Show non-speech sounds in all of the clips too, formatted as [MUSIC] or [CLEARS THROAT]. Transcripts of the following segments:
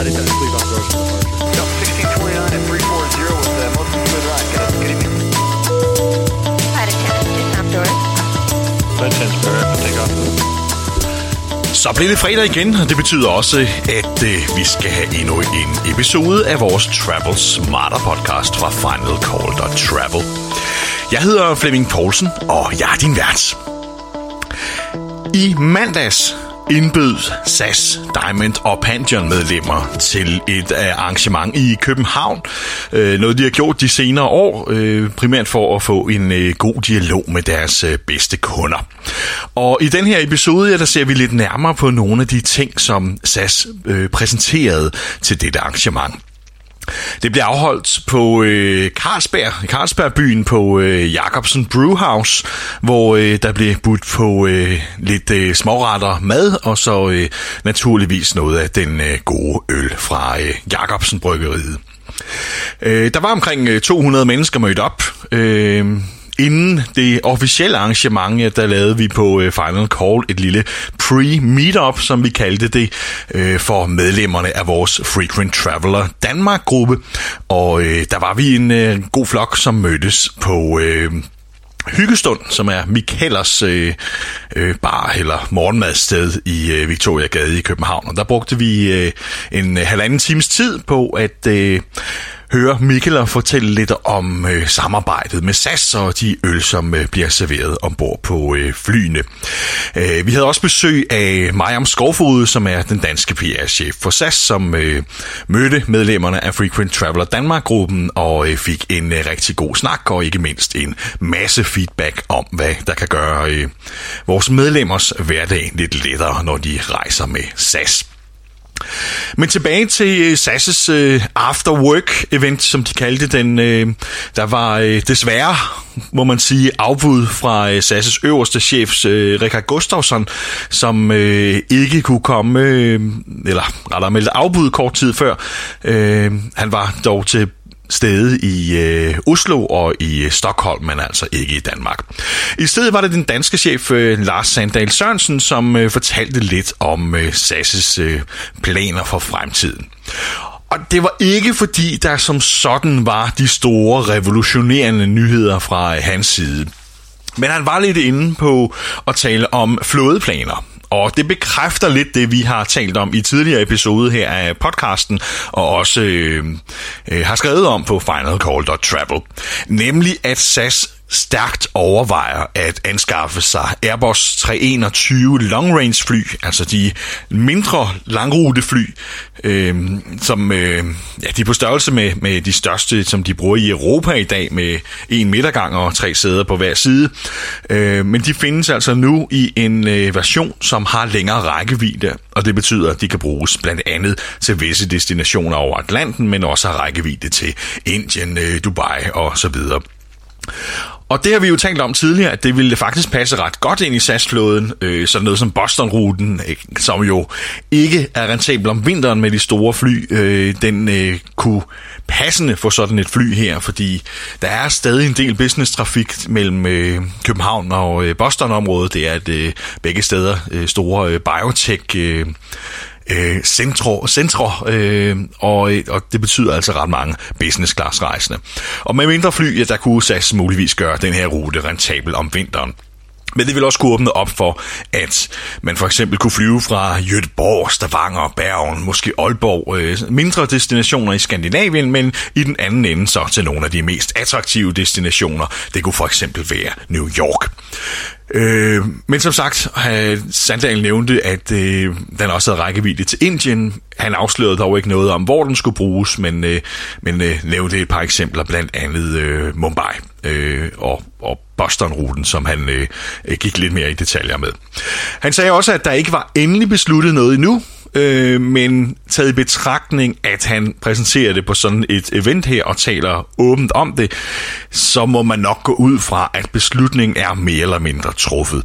Friday 10, please on Gross departure. No, 1629 and 340 with uh, most smooth ride. Good, good evening. Flight attendant, just outdoors. Flight 10, spare after takeoff. Så bliver det fredag igen, og det betyder også, at øh, vi skal have endnu en episode af vores Travel Smarter podcast fra FinalCall.travel. Jeg hedder Flemming Poulsen, og jeg er din vært. I mandags indbød SAS, Diamond og Pantheon medlemmer til et arrangement i København. Øh, noget de har gjort de senere år, øh, primært for at få en øh, god dialog med deres bedste kunder. Og i den her episode, ja, der ser vi lidt nærmere på nogle af de ting, som SAS præsenterede til dette arrangement. Det bliver afholdt på øh, Carlsberg, Carlsbergbyen på øh, Jacobsen Brewhouse, hvor øh, der bliver budt på øh, lidt øh, småretter mad, og så øh, naturligvis noget af den øh, gode øl fra øh, Jacobsen Bryggeriet. Øh, der var omkring øh, 200 mennesker mødt op. Øh, inden det officielle arrangement, der lavede vi på øh, Final Call et lille pre-meetup, som vi kaldte det, øh, for medlemmerne af vores Frequent Traveler Danmark-gruppe. Og øh, der var vi en god flok, som mødtes på... Hyggestund, som er Michaelers øh, øh, bar eller morgenmadsted i øh, Victoria Gade i København. Og der brugte vi øh, en halvanden times tid på at øh, høre Mikkel fortælle lidt om øh, samarbejdet med SAS og de øl, som øh, bliver serveret ombord på øh, flyene. Øh, vi havde også besøg af Mariam Skovfod, som er den danske PR-chef for SAS, som øh, mødte medlemmerne af Frequent Traveler Danmark-gruppen og øh, fik en øh, rigtig god snak og ikke mindst en masse feedback om, hvad der kan gøre øh, vores medlemmers hverdag lidt lettere, når de rejser med SAS. Men tilbage til øh, Sasses øh, SAS' After Work event, som de kaldte den. Øh, der var desværre, må man sige, afbud fra Sasses SAS' øverste chef, Richard Gustafsson, som ikke kunne komme, eller rettere meldte afbud kort tid før. Han var dog til stede i øh, Oslo og i øh, Stockholm, men altså ikke i Danmark. I stedet var det den danske chef øh, Lars Sandal Sørensen, som øh, fortalte lidt om øh, SAS' øh, planer for fremtiden. Og det var ikke fordi, der som sådan var de store revolutionerende nyheder fra øh, hans side. Men han var lidt inde på at tale om flådeplaner. Og det bekræfter lidt det, vi har talt om i tidligere episode her af podcasten, og også øh, øh, har skrevet om på finalcall.travel. Nemlig at SAS stærkt overvejer at anskaffe sig Airbus 321 long range fly, altså de mindre langrutefly, øh, som øh, ja, de er på størrelse med, med de største, som de bruger i Europa i dag, med en midtergang og tre sæder på hver side. Øh, men de findes altså nu i en øh, version, som har længere rækkevidde, og det betyder, at de kan bruges blandt andet til visse destinationer over Atlanten, men også har rækkevidde til Indien, øh, Dubai og så videre. Og det har vi jo talt om tidligere, at det ville faktisk passe ret godt ind i SAS-flåden, øh, sådan noget som Boston-ruten, øh, som jo ikke er rentabel om vinteren med de store fly, øh, den øh, kunne passende få sådan et fly her, fordi der er stadig en del business-trafik mellem øh, København og øh, Boston-området. Det er at øh, begge steder øh, store øh, biotech øh, øh, centro, centro øh, og, øh, og det betyder altså ret mange business class rejsende. Og med mindre fly, ja, der kunne SAS muligvis gøre den her rute rentabel om vinteren. Men det vil også kunne åbne op for, at man for eksempel kunne flyve fra Göteborg, Stavanger, Bergen, måske Aalborg, øh, mindre destinationer i Skandinavien, men i den anden ende så til nogle af de mest attraktive destinationer. Det kunne for eksempel være New York. Øh, men som sagt, øh, Sandal nævnte, at øh, den også havde rækkevidde til Indien. Han afslørede dog ikke noget om, hvor den skulle bruges, men, øh, men øh, nævnte et par eksempler, blandt andet øh, Mumbai øh, og, og Boston-ruten, som han øh, øh, gik lidt mere i detaljer med. Han sagde også, at der ikke var endelig besluttet noget endnu, øh, men taget i betragtning, at han præsenterer det på sådan et event her og taler åbent om det, så må man nok gå ud fra, at beslutningen er mere eller mindre truffet.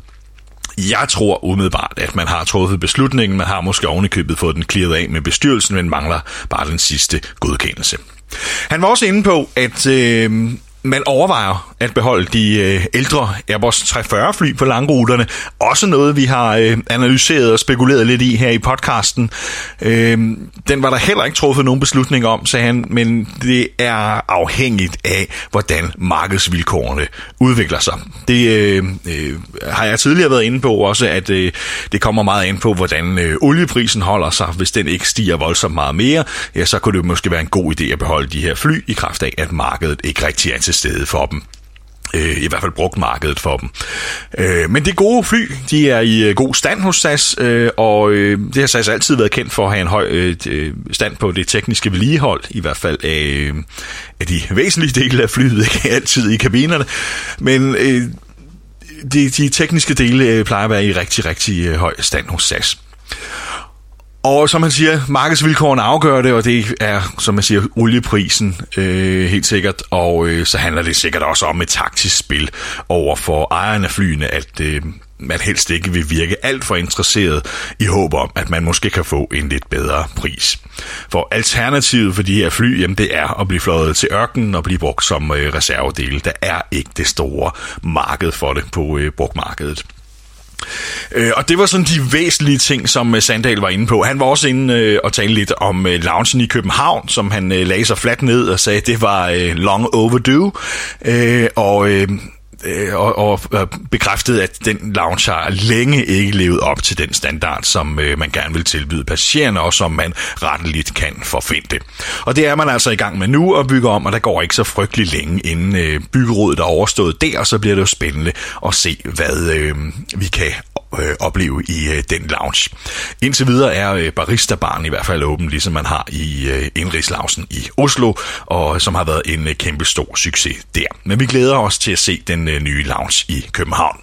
Jeg tror umiddelbart, at man har truffet beslutningen. Man har måske ovenikøbet fået den clearet af med bestyrelsen, men mangler bare den sidste godkendelse. Han var også inde på, at øh, man overvejer at beholde de øh, ældre Airbus 340 fly på langruterne. Også noget, vi har øh, analyseret og spekuleret lidt i her i podcasten. Øh, den var der heller ikke truffet nogen beslutning om, sagde han, men det er afhængigt af, hvordan markedsvilkårene udvikler sig. Det øh, øh, har jeg tidligere været inde på også, at øh, det kommer meget ind på, hvordan øh, olieprisen holder sig. Hvis den ikke stiger voldsomt meget mere, ja, så kunne det måske være en god idé at beholde de her fly i kraft af, at markedet ikke rigtig er stede for dem øh, i hvert fald brugt markedet for dem. Øh, men det er gode fly, de er i øh, god stand hos SAS, øh, og øh, det har SAS altid været kendt for at have en høj øh, øh stand på det tekniske vedligehold, i hvert fald af, af de [LAUGHS] væsentlige dele af flyet, ikke [LAUGHS] altid i kabinerne, men øh, de, de tekniske dele øh, plejer at være i rigtig, rigtig øh, høj stand hos SAS. Og som han siger, markedsvilkårene afgør det, og det er, som man siger, olieprisen øh, helt sikkert. Og øh, så handler det sikkert også om et taktisk spil over for ejerne af flyene, at øh, man helst ikke vil virke alt for interesseret i håb om, at man måske kan få en lidt bedre pris. For alternativet for de her fly, jamen det er at blive fløjet til ørkenen og blive brugt som øh, reservedele. Der er ikke det store marked for det på øh, brugmarkedet. Øh, og det var sådan de væsentlige ting, som øh, Sandal var inde på. Han var også inde øh, og tale lidt om øh, loungen i København, som han øh, lagde sig fladt ned og sagde, at det var øh, long overdue. Øh, og øh, øh, og, og øh, bekræftede, at den lounge har længe ikke levet op til den standard, som øh, man gerne vil tilbyde passagererne, og som man retteligt kan forfinde. Og det er man altså i gang med nu at bygge om, og der går ikke så frygtelig længe, inden øh, byggerådet er overstået der, og så bliver det jo spændende at se, hvad øh, vi kan øh, opleve i øh, den lounge. Indtil videre er øh, barista-baren i hvert fald åben, ligesom man har i øh, Indrigslausen i Oslo, og øh, som har været en øh, kæmpe stor succes der. Men vi glæder os til at se den øh, nye lounge i København.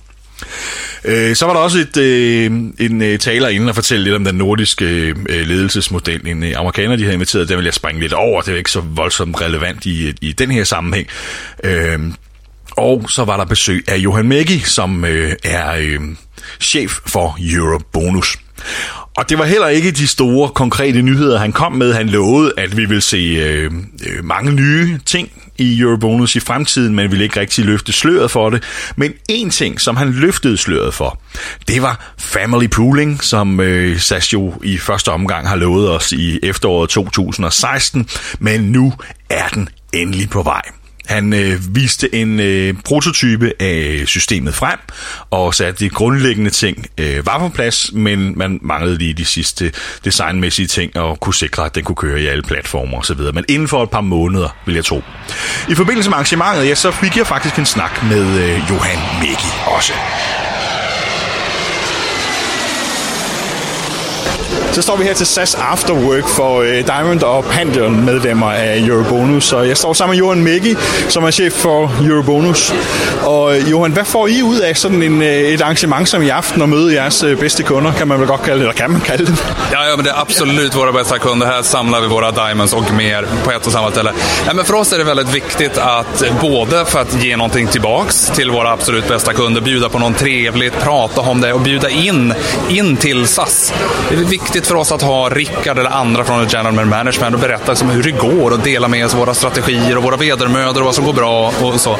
Øh, så var der også et, øh, en øh, taler inden at fortælle lidt om den nordiske øh, øh, ledelsesmodel. En øh, amerikaner, de havde inviteret, den vil jeg springe lidt over. Det er ikke så voldsomt relevant i, i den her sammenhæng. Øh, og så var der besøg af Johan Meggi, som øh, er øh, chef for Eurobonus. Og det var heller ikke de store konkrete nyheder, han kom med. Han lovede, at vi vil se øh, øh mange nye ting i Eurobonus i fremtiden, men ville ikke rigtig løfte sløret for det. Men en ting, som han løftede sløret for, det var family pooling, som øh, SAS jo i første omgang har lovet os i efteråret 2016, men nu er den endelig på vej. Han øh, viste en øh, prototype af systemet frem, og satte de grundlæggende ting øh, var på plads, men man manglede lige de sidste designmæssige ting og kunne sikre, at den kunne køre i alle platformer osv. Men inden for et par måneder, vil jeg tro. I forbindelse med arrangementet, ja, så fik jeg faktisk en snak med øh, Johan Mikki også. Så står vi her til SAS Afterwork for øh, Diamond og Pantheon medlemmer af Eurobonus. Og jeg står sammen med Johan Mæggi, som er chef for Eurobonus. Og øh, Johan, hvad får I ud af sådan en, øh, et arrangement som i aften og møde jeres øh, bedste kunder, kan man väl godt kalde det, eller kan man kalde det? Ja, ja men det är absolut våra bästa kunder. Här samlar vi våra Diamonds och mer på ett och samma ställe. Ja, men för oss är det väldigt viktigt att både för att ge någonting tillbaks till våra absolut bästa kunder, bjuda på något trevligt, prata om det och bjuda in, in till SAS. Det är viktigt för oss att ha Rickard eller andra från ett General Management och berätta liksom hur det går och dela med oss våra strategier och våra vedermödor och vad som går bra och så.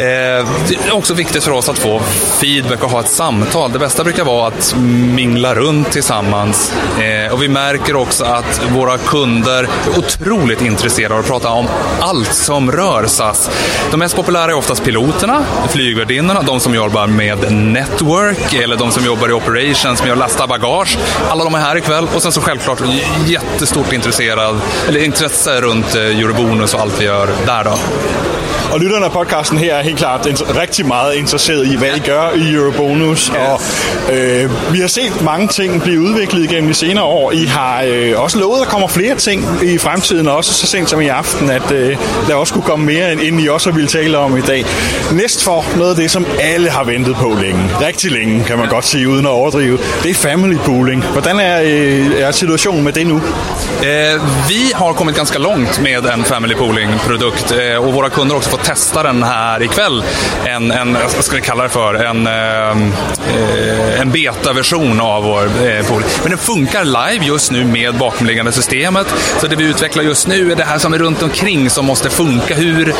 Eh, det är också viktigt för oss att få feedback och ha ett samtal. Det bästa brukar vara att mingla runt tillsammans. Eh, och vi märker också att våra kunder är otroligt intresserade av att prata om allt som rör SAS. De mest populära är oftast piloterna, flygvärdinnorna, de som jobbar med network eller de som jobbar i operations med att lasta bagage. Alla de här ikväll och sen så självklart jättestort intresserad, eller intresse runt eh, Eurobonus och allt vi gör där då. Og lytterne af podcasten her er helt klart rigtig meget interesseret i, hvad I gør i Eurobonus. Og øh, vi har set mange ting blive udviklet gennem de senere år. I har øh, også lovet, at der kommer flere ting i fremtiden, og også så sent som i aften, at øh, der også kunne komme mere, end I også vil tale om i dag. Næst for noget af det, som alle har ventet på længe. Rigtig længe, kan man godt sige, uden at overdrive. Det er family pooling. Hvordan er, øh, er situationen med det nu? Eh, vi har kommit ganska långt med en Family Pooling-produkt eh, och våra kunder har också fått testa den här ikväll. En, en vad ska vi kalla det för? En, ehm, eh, en betaversion av vår eh, pool. Men den funkar live just nu med bakomliggande systemet. Så det vi utvecklar just nu är det här som är runt omkring som måste funka. Hur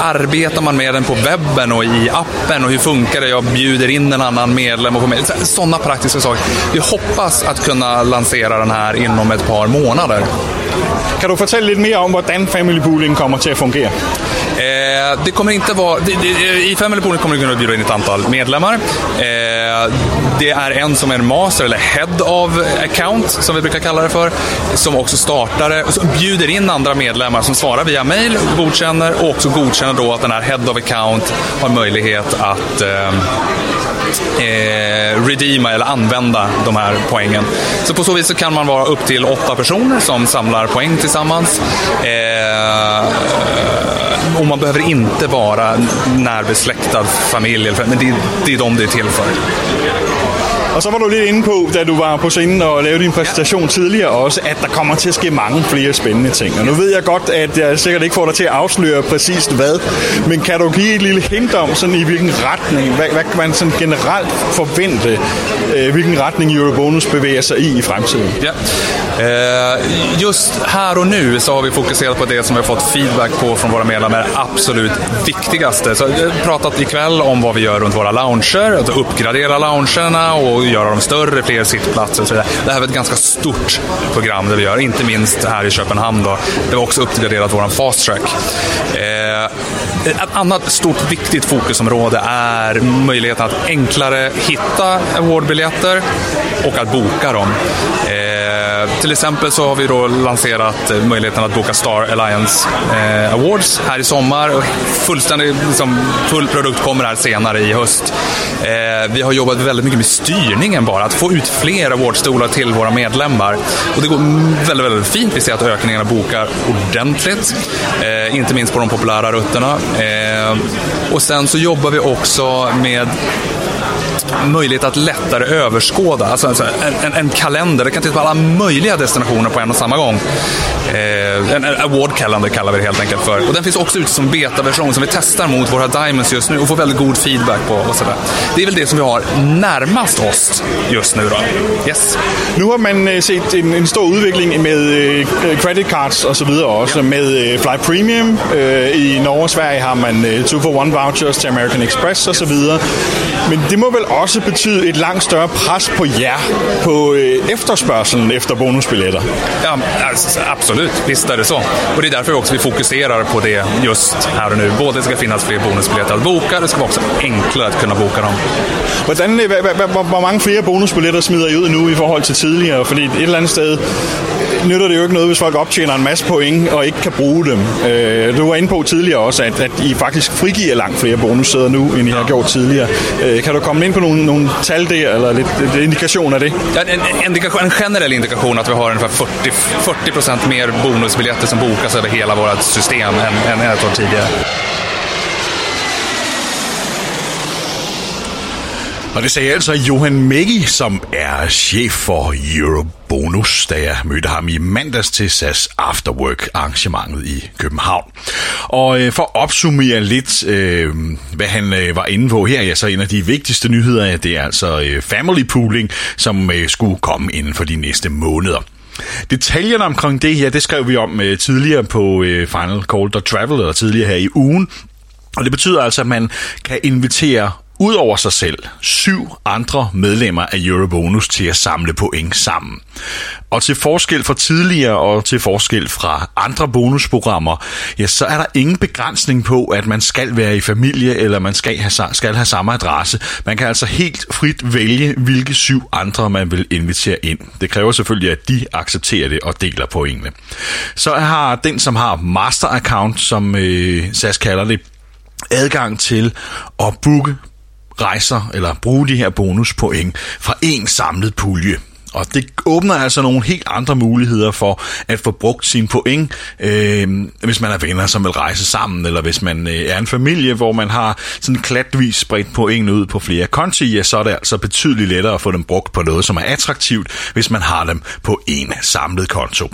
arbetar man med den på webben och i appen och hur funkar det? Jag bjuder in en annan medlem och får med. Sådana praktiska saker. Vi hoppas att kunna lansera den här inom ett par månader. Kan du fortælle lidt mere om, hvordan Family Pooling kommer til at fungere? Eh, det kommer inte vara... Det, det, eh, I Family Pooling kommer det kunna bjuda in ett antal medlemmar. Eh, det är en som är master, eller head of account, som vi brukar kalla det för, som också startar det. Som bjuder in andra medlemmar som svarar via mail, godkänner och också godkänner då att den här head of account har möjlighet att eh, eh, redeema eller använda de här poängen. Så på så vis så kan man vara upp till åtta personer som samlar poäng tillsammans. Eh, och man behöver inte vara närbesläktad familj, men det, det är de det är till för. Og så var du lidt inde på, da du var på scenen og lavede din præsentation tidligere også, at der kommer til at ske mange flere spændende ting. Og nu ved jeg godt, at jeg sikkert ikke får dig til at afsløre præcist hvad, men kan du give et lille hint om, sådan i hvilken retning, hvad, hvad kan man sådan generelt forvente, øh, hvilken retning Eurobonus bevæger sig i i fremtiden? Ja. Eh, just här och nu så har vi fokuserat på det som vi har fått feedback på från våra medlemmar är absolut viktigaste. Så vi har pratat ikväll om vad vi gör runt våra lounger, att uppgradera loungerna och göra dem större, fler sittplatser och så vidare. Det här var ett ganska stort program det vi gör, inte minst här i Köpenhamn. Då. Det var också uppgraderat våran fast track. Eh, ett annat stort viktigt fokusområde är möjligheten att enklare hitta awardbiljetter och att boka dem. Eh, till exempel så har vi då lanserat möjligheten att boka Star Alliance eh, Awards här i sommar. Fullständig, liksom, full produkt kommer här senare i höst. Eh, vi har jobbat väldigt mycket med styrningen bara, att få ut fler vårdstolar till våra medlemmar. Och det går väldigt, väldigt fint. Vi ser att ökningarna bokar ordentligt, eh, inte minst på de populära rutterna. Eh, och sen så jobbar vi också med möjlighet att lättare överskåda. Alltså en, en, en kalender, det kan titta på alla möjliga destinationer på en och samma gång. Eh, en award calendar kallar vi det helt enkelt för. Och den finns också ute som betaversion som vi testar mot våra diamonds just nu och får väldigt god feedback på. Och sådär. Det är väl det som vi har närmast oss just nu då. Yes. Nu har man øh, set en, en stor udvikling med øh, credit cards og så videre også, ja. med øh, Fly Premium. I Norge og Sverige har man øh, 2 for 1 vouchers til American Express og så videre. Men det må vel også betyde et langt større pres på jer på øh, efterspørgselen efter bonusbilletter. Ja, alltså, absolut. Visst är det så. Och det är därför också vi fokuserar på det just här och nu. Både det ska finnas fler bonusbiljetter att boka, det ska vara också enklere at kunne boka dem. Hvordan, hvor mange flere bonusbilletter smider I ud nu i forhold til tidligere? Fordi et eller andet sted nytter det jo ikke noget, hvis folk optjener en masse point og ikke kan bruge dem. Øh, Du var inde på tidligere også, at, at I faktisk frigiver langt flere bonussæder nu, end I har gjort tidligere. Øh, Kan du komme ind på nogle, nogle tal der, eller lidt, lidt indikation af det? Ja, En, en, indikation, en generell indikation att vi har ungefär 40, 40% mer bonusbiljetter som bokas över hela vårt system än, än ett år tidigare. Og det sagde altså Johan Meggi, som er chef for Eurobonus, da jeg mødte ham i mandags til SAS Afterwork arrangementet i København. Og øh, for at opsummere lidt, øh, hvad han øh, var inde på her, ja, så en af de vigtigste nyheder, det er altså øh, family pooling, som øh, skulle komme inden for de næste måneder. Detaljerne omkring det her, det skrev vi om øh, tidligere på øh, Final Call Travel, eller tidligere her i ugen. Og det betyder altså, at man kan invitere udover sig selv syv andre medlemmer af Eurobonus til at samle point sammen. Og til forskel fra tidligere og til forskel fra andre bonusprogrammer, ja, så er der ingen begrænsning på, at man skal være i familie, eller man skal have, skal have samme adresse. Man kan altså helt frit vælge, hvilke syv andre man vil invitere ind. Det kræver selvfølgelig, at de accepterer det og deler pointene. Så har den, som har master account, som øh, SAS kalder det, adgang til at booke rejser eller bruge de her bonuspoint fra en samlet pulje. Og det åbner altså nogle helt andre muligheder for at få brugt sine point, øh, hvis man er venner, som vil rejse sammen, eller hvis man øh, er en familie, hvor man har sådan klatvis spredt point ud på flere konti, ja, så er det altså betydeligt lettere at få dem brugt på noget, som er attraktivt, hvis man har dem på en samlet konto.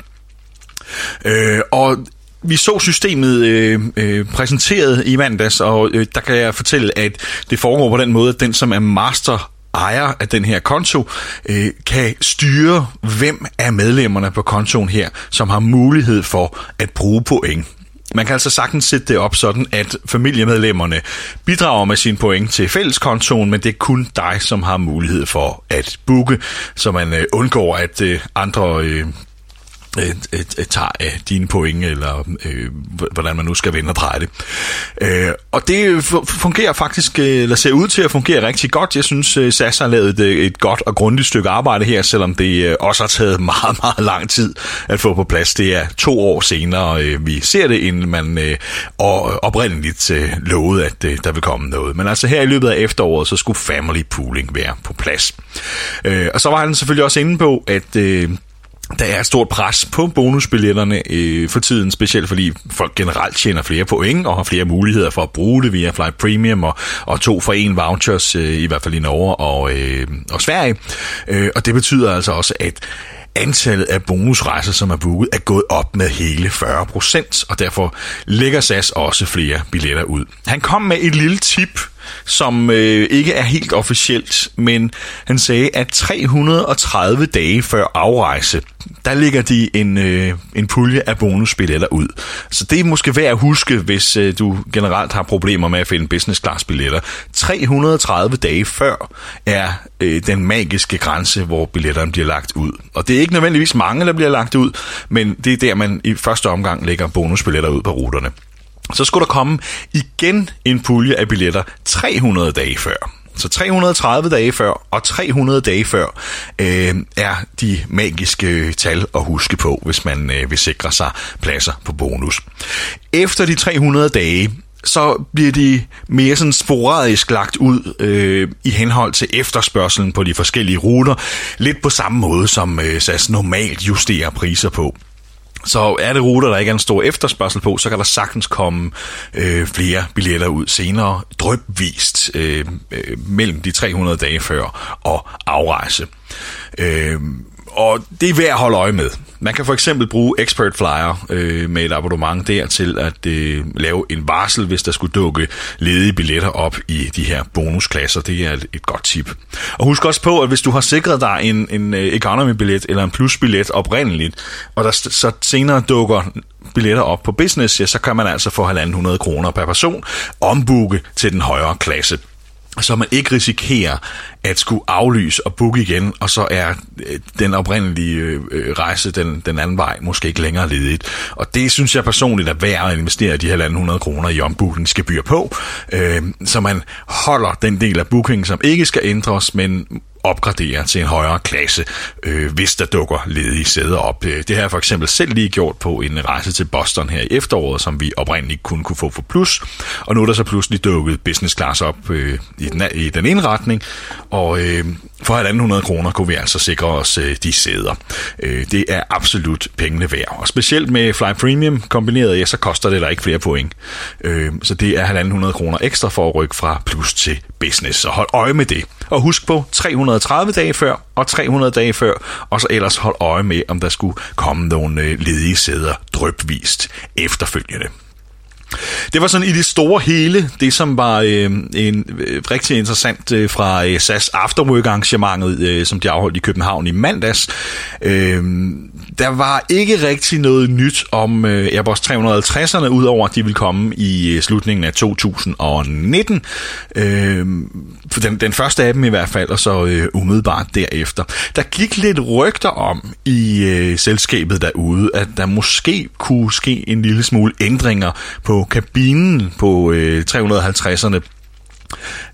Øh, og vi så systemet øh, øh, præsenteret i mandags, og øh, der kan jeg fortælle, at det foregår på den måde, at den, som er master ejer af den her konto, øh, kan styre, hvem af medlemmerne på kontoen her, som har mulighed for at bruge point. Man kan altså sagtens sætte det op sådan, at familiemedlemmerne bidrager med sine point til fælleskontoen, men det er kun dig, som har mulighed for at booke, så man øh, undgår, at øh, andre øh, Øh, øh, øh, tager af dine point, eller øh, hvordan man nu skal vende og dreje det. Øh, og det øh, fungerer faktisk, eller ser ud til at fungere rigtig godt. Jeg synes, SAS har lavet et, et godt og grundigt stykke arbejde her, selvom det også har taget [LAUGHS] meget, meget lang tid at få på plads. Det er to år senere, øh, vi ser det, inden man øh, oprindeligt øh, lovede, at øh, der vil komme noget. Men altså her i løbet af efteråret, så skulle family pooling være på plads. Øh, og så var han selvfølgelig også inde på, at øh, der er et stort pres på bonusbilletterne øh, for tiden, specielt fordi folk generelt tjener flere point og har flere muligheder for at bruge det via Flight Premium og, og to for en vouchers, øh, i hvert fald i Norge og, øh, og Sverige. Øh, og det betyder altså også, at antallet af bonusrejser, som er booket, er gået op med hele 40% og derfor lægger SAS også flere billetter ud. Han kom med et lille tip, som øh, ikke er helt officielt, men han sagde, at 330 dage før afrejse, der ligger de en, øh, en pulje af bonusbilletter ud. Så det er måske værd at huske, hvis øh, du generelt har problemer med at finde business class billetter. 330 dage før er øh, den magiske grænse, hvor billetterne bliver lagt ud. Og det er ikke nødvendigvis mange, der bliver lagt ud, men det er der, man i første omgang lægger bonusbilletter ud på ruterne så skulle der komme igen en pulje af billetter 300 dage før. Så 330 dage før og 300 dage før øh, er de magiske tal at huske på, hvis man øh, vil sikre sig pladser på bonus. Efter de 300 dage, så bliver de mere sådan sporadisk lagt ud øh, i henhold til efterspørgselen på de forskellige ruter, lidt på samme måde som øh, SAS normalt justerer priser på. Så er det ruter, der ikke er en stor efterspørgsel på, så kan der sagtens komme øh, flere billetter ud senere, drøbvist øh, øh, mellem de 300 dage før og afrejse. Øh, og det er værd at holde øje med. Man kan for eksempel bruge Expert Flyer øh, med et abonnement der til at øh, lave en varsel, hvis der skulle dukke ledige billetter op i de her bonusklasser. Det er et, et godt tip. Og husk også på, at hvis du har sikret dig en, en øh, economy-billet eller en plus-billet oprindeligt, og der så senere dukker billetter op på business, ja, så kan man altså få 1.500 kroner per person ombooke til den højere klasse så man ikke risikerer at skulle aflyse og booke igen, og så er øh, den oprindelige øh, øh, rejse den, den anden vej måske ikke længere ledigt. Og det synes jeg personligt er værd at investere de her 100 kroner i ombookingsgebyr på, øh, så man holder den del af bookingen, som ikke skal ændres, men opgradere til en højere klasse, øh, hvis der dukker ledige sæder op. Øh, det har jeg for eksempel selv lige gjort på en rejse til Boston her i efteråret, som vi oprindeligt kun kunne få for plus, og nu er der så pludselig dukket business class op øh, i, den, i den ene retning, og øh, for 1.500 kroner kunne vi altså sikre os øh, de sæder. Øh, det er absolut pengene værd, og specielt med Fly Premium kombineret, ja, så koster det der ikke flere point. Øh, så det er 1.500 kroner ekstra for at rykke fra plus til business, så hold øje med det. Og husk på 330 dage før og 300 dage før, og så ellers hold øje med, om der skulle komme nogle øh, ledige sæder drøbvist efterfølgende. Det var sådan i det store hele, det som var øh, en øh, rigtig interessant øh, fra øh, SAS Afterwork-arrangementet, øh, som de afholdt i København i mandags. Øh, der var ikke rigtig noget nyt om øh, Airbus 350'erne, udover at de vil komme i øh, slutningen af 2019. Øh, for den, den første af dem i hvert fald, og så øh, umiddelbart derefter. Der gik lidt rygter om i øh, selskabet derude, at der måske kunne ske en lille smule ændringer på kabinen på øh, 350'erne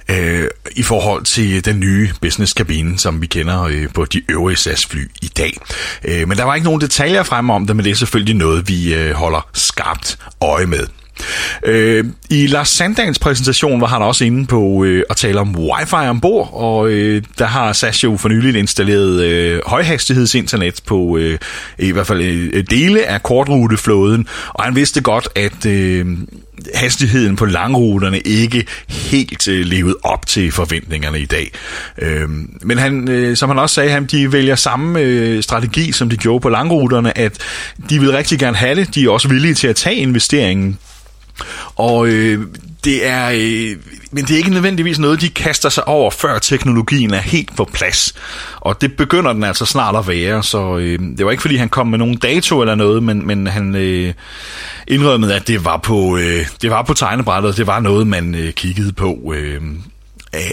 øh, i forhold til den nye business-kabine, som vi kender øh, på de øvrige SAS-fly i dag. Øh, men der var ikke nogen detaljer frem om det, men det er selvfølgelig noget, vi øh, holder skarpt øje med. Øh, I Lars Sandans præsentation var han også inde på øh, at tale om wifi ombord, og øh, der har SAS jo for nylig installeret øh, højhastighedsinternet på øh, i hvert fald øh, dele af kortruteflåden, og han vidste godt, at øh, hastigheden på langruterne ikke helt øh, levet op til forventningerne i dag. Øh, men han, øh, som han også sagde, han, de vælger samme øh, strategi, som de gjorde på langruterne, at de vil rigtig gerne have det. De er også villige til at tage investeringen og øh, det er, øh, men det er ikke nødvendigvis noget, de kaster sig over, før teknologien er helt på plads. Og det begynder den altså snart at være, så øh, det var ikke fordi, han kom med nogen dato eller noget, men, men han øh, indrømmede, at det var på, øh, det var på tegnebrættet, det var noget, man øh, kiggede på. Øh,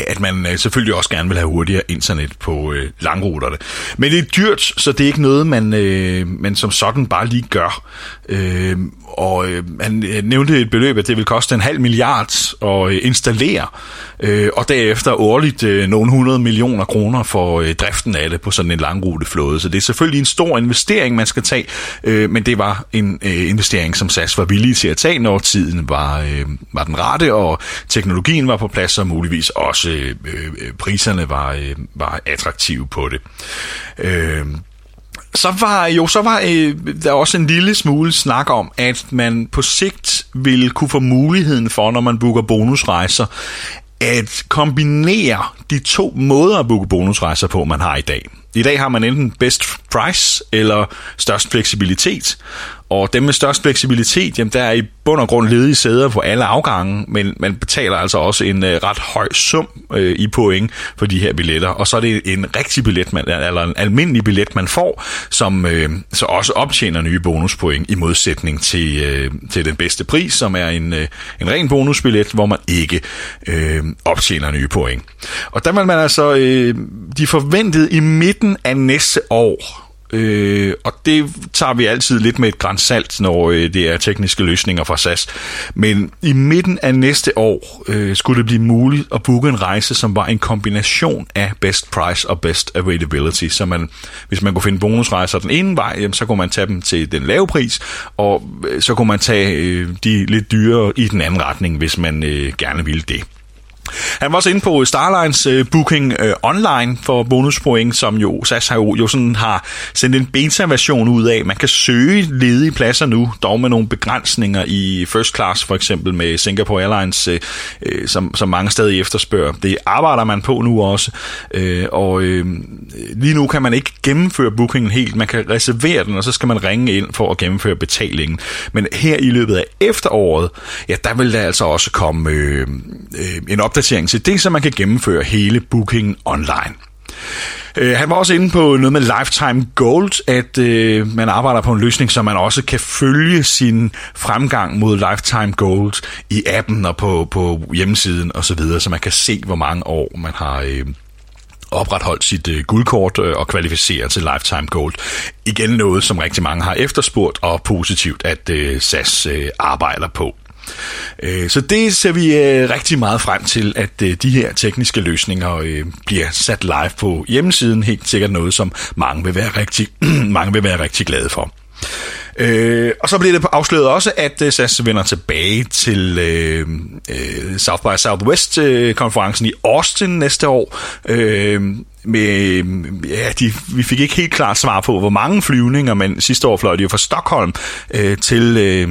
at man øh, selvfølgelig også gerne vil have hurtigere internet på øh, langruterne. Men det er dyrt, så det er ikke noget, man, øh, man som sådan bare lige gør. Øh, og øh, han øh, nævnte et beløb, at det vil koste en halv milliard at øh, installere, øh, og derefter årligt øh, nogle hundrede millioner kroner for øh, driften af det på sådan en langruteflåde. Så det er selvfølgelig en stor investering, man skal tage, øh, men det var en øh, investering, som SAS var villig til at tage, når tiden var, øh, var den rette, og teknologien var på plads, og muligvis også øh, øh, priserne var, øh, var attraktive på det. Øh, så var jo så var øh, der også en lille smule snak om, at man på sigt ville kunne få muligheden for, når man booker bonusrejser, at kombinere de to måder at booke bonusrejser på, man har i dag. I dag har man enten best price eller størst fleksibilitet, og dem med størst fleksibilitet, jamen der er i bund og grund ledige sæder på alle afgange, men man betaler altså også en øh, ret høj sum øh, i point for de her billetter. Og så er det en rigtig billet, man, eller en almindelig billet, man får, som øh, så også optjener nye bonuspoint i modsætning til, øh, til den bedste pris, som er en, øh, en ren bonusbillet, hvor man ikke øh, optjener nye point. Og der vil man altså, øh, de forventede i midten af næste år, Øh, og det tager vi altid lidt med et grænsalt, når øh, det er tekniske løsninger fra SAS. Men i midten af næste år øh, skulle det blive muligt at booke en rejse, som var en kombination af best price og best availability. Så man, hvis man kunne finde bonusrejser den ene vej, jamen, så kunne man tage dem til den lave pris, og øh, så kunne man tage øh, de lidt dyrere i den anden retning, hvis man øh, gerne ville det. Han var også inde på Starlines øh, booking øh, online for bonuspoint, som jo SAS har jo, jo sådan har sendt en beta-version ud af. Man kan søge ledige pladser nu, dog med nogle begrænsninger i first class, for eksempel med Singapore Airlines, øh, øh, som, som mange stadig efterspørger. Det arbejder man på nu også, øh, og øh, lige nu kan man ikke gennemføre bookingen helt. Man kan reservere den, og så skal man ringe ind for at gennemføre betalingen. Men her i løbet af efteråret, ja, der vil der altså også komme øh, øh, en opdatering opdatering til det, så man kan gennemføre hele bookingen online. Uh, han var også inde på noget med Lifetime Gold, at øh, man arbejder på en løsning, så man også kan følge sin fremgang mod Lifetime Gold i appen og på, på hjemmesiden osv., så, videre, så man kan se, hvor mange år man har øh, opretholdt sit øh, guldkort øh, og kvalificeret til Lifetime Gold. Igen noget, som rigtig mange har efterspurgt, og positivt, at øh, SAS øh, arbejder på. Øh, så det ser vi øh, rigtig meget frem til, at øh, de her tekniske løsninger øh, bliver sat live på hjemmesiden. Helt sikkert noget, som mange vil være rigtig, [CLEARS THROAT] mange vil være rigtig glade for. Øh, og så bliver det afsløret også, at øh, SAS vender tilbage til øh, øh, South by Southwest-konferencen øh, i Austin næste år. Øh, med, ja, de, vi fik ikke helt klart svar på, hvor mange flyvninger, men sidste år fløj de jo fra Stockholm øh, til, øh,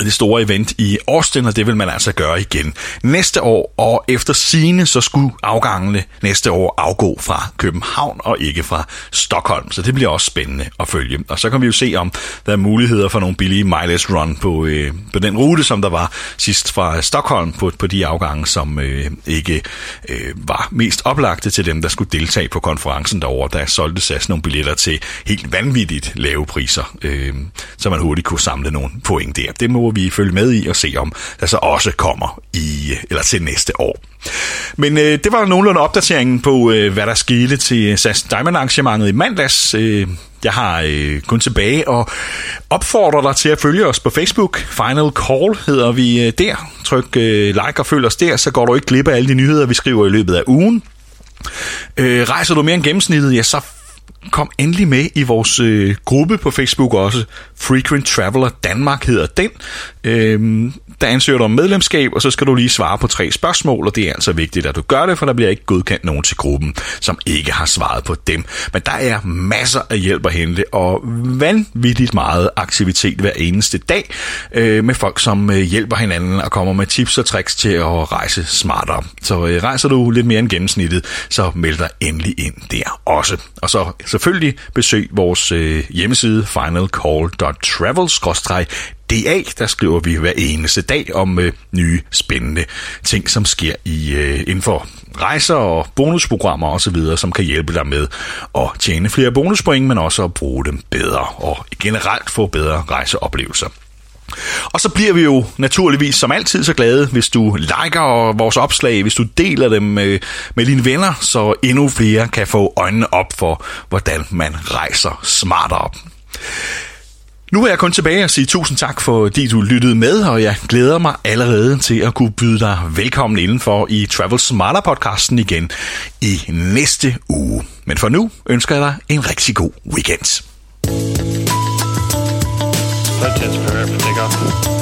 det store event i Austin, og det vil man altså gøre igen næste år, og efter sine så skulle afgangene næste år afgå fra København og ikke fra Stockholm, så det bliver også spændende at følge. Og så kan vi jo se, om der er muligheder for nogle billige mileage run på, øh, på den rute, som der var sidst fra Stockholm på, på de afgange, som øh, ikke øh, var mest oplagte til dem, der skulle deltage på konferencen derovre. Der solgte SAS altså nogle billetter til helt vanvittigt lave priser, øh, så man hurtigt kunne samle nogle point der. Det må må vi følge med i og se, om der så også kommer i eller til næste år. Men øh, det var nogenlunde opdateringen på, øh, hvad der skete til øh, SAS Diamond arrangementet i mandags. Øh, jeg har øh, kun tilbage og opfordrer dig til at følge os på Facebook. Final Call hedder vi øh, der. Tryk øh, like og følg os der, så går du ikke glip af alle de nyheder, vi skriver i løbet af ugen. Øh, rejser du mere end gennemsnittet, ja, så kom endelig med i vores øh, gruppe på Facebook også. Frequent Traveler Danmark hedder den. Øhm, der ansøger du om medlemskab, og så skal du lige svare på tre spørgsmål, og det er altså vigtigt, at du gør det, for der bliver ikke godkendt nogen til gruppen, som ikke har svaret på dem. Men der er masser af hjælp at hente, og vanvittigt meget aktivitet hver eneste dag øh, med folk, som øh, hjælper hinanden og kommer med tips og tricks til at rejse smartere. Så øh, rejser du lidt mere end gennemsnittet, så meld dig endelig ind der også. Og så selvfølgelig besøg vores øh, hjemmeside finalcall.travel DA, der skriver vi hver eneste dag om øh, nye spændende ting, som sker i øh, inden for rejser og bonusprogrammer osv., som kan hjælpe dig med at tjene flere bonuspoint, men også at bruge dem bedre og generelt få bedre rejseoplevelser. Og så bliver vi jo naturligvis som altid så glade, hvis du liker vores opslag, hvis du deler dem med, med dine venner, så endnu flere kan få øjnene op for, hvordan man rejser smartere. Nu er jeg kun tilbage og sige tusind tak, fordi du lyttede med, og jeg glæder mig allerede til at kunne byde dig velkommen indenfor i Travel Smarter podcasten igen i næste uge. Men for nu ønsker jeg dig en rigtig god weekend. Flight 10's prepare for takeoff.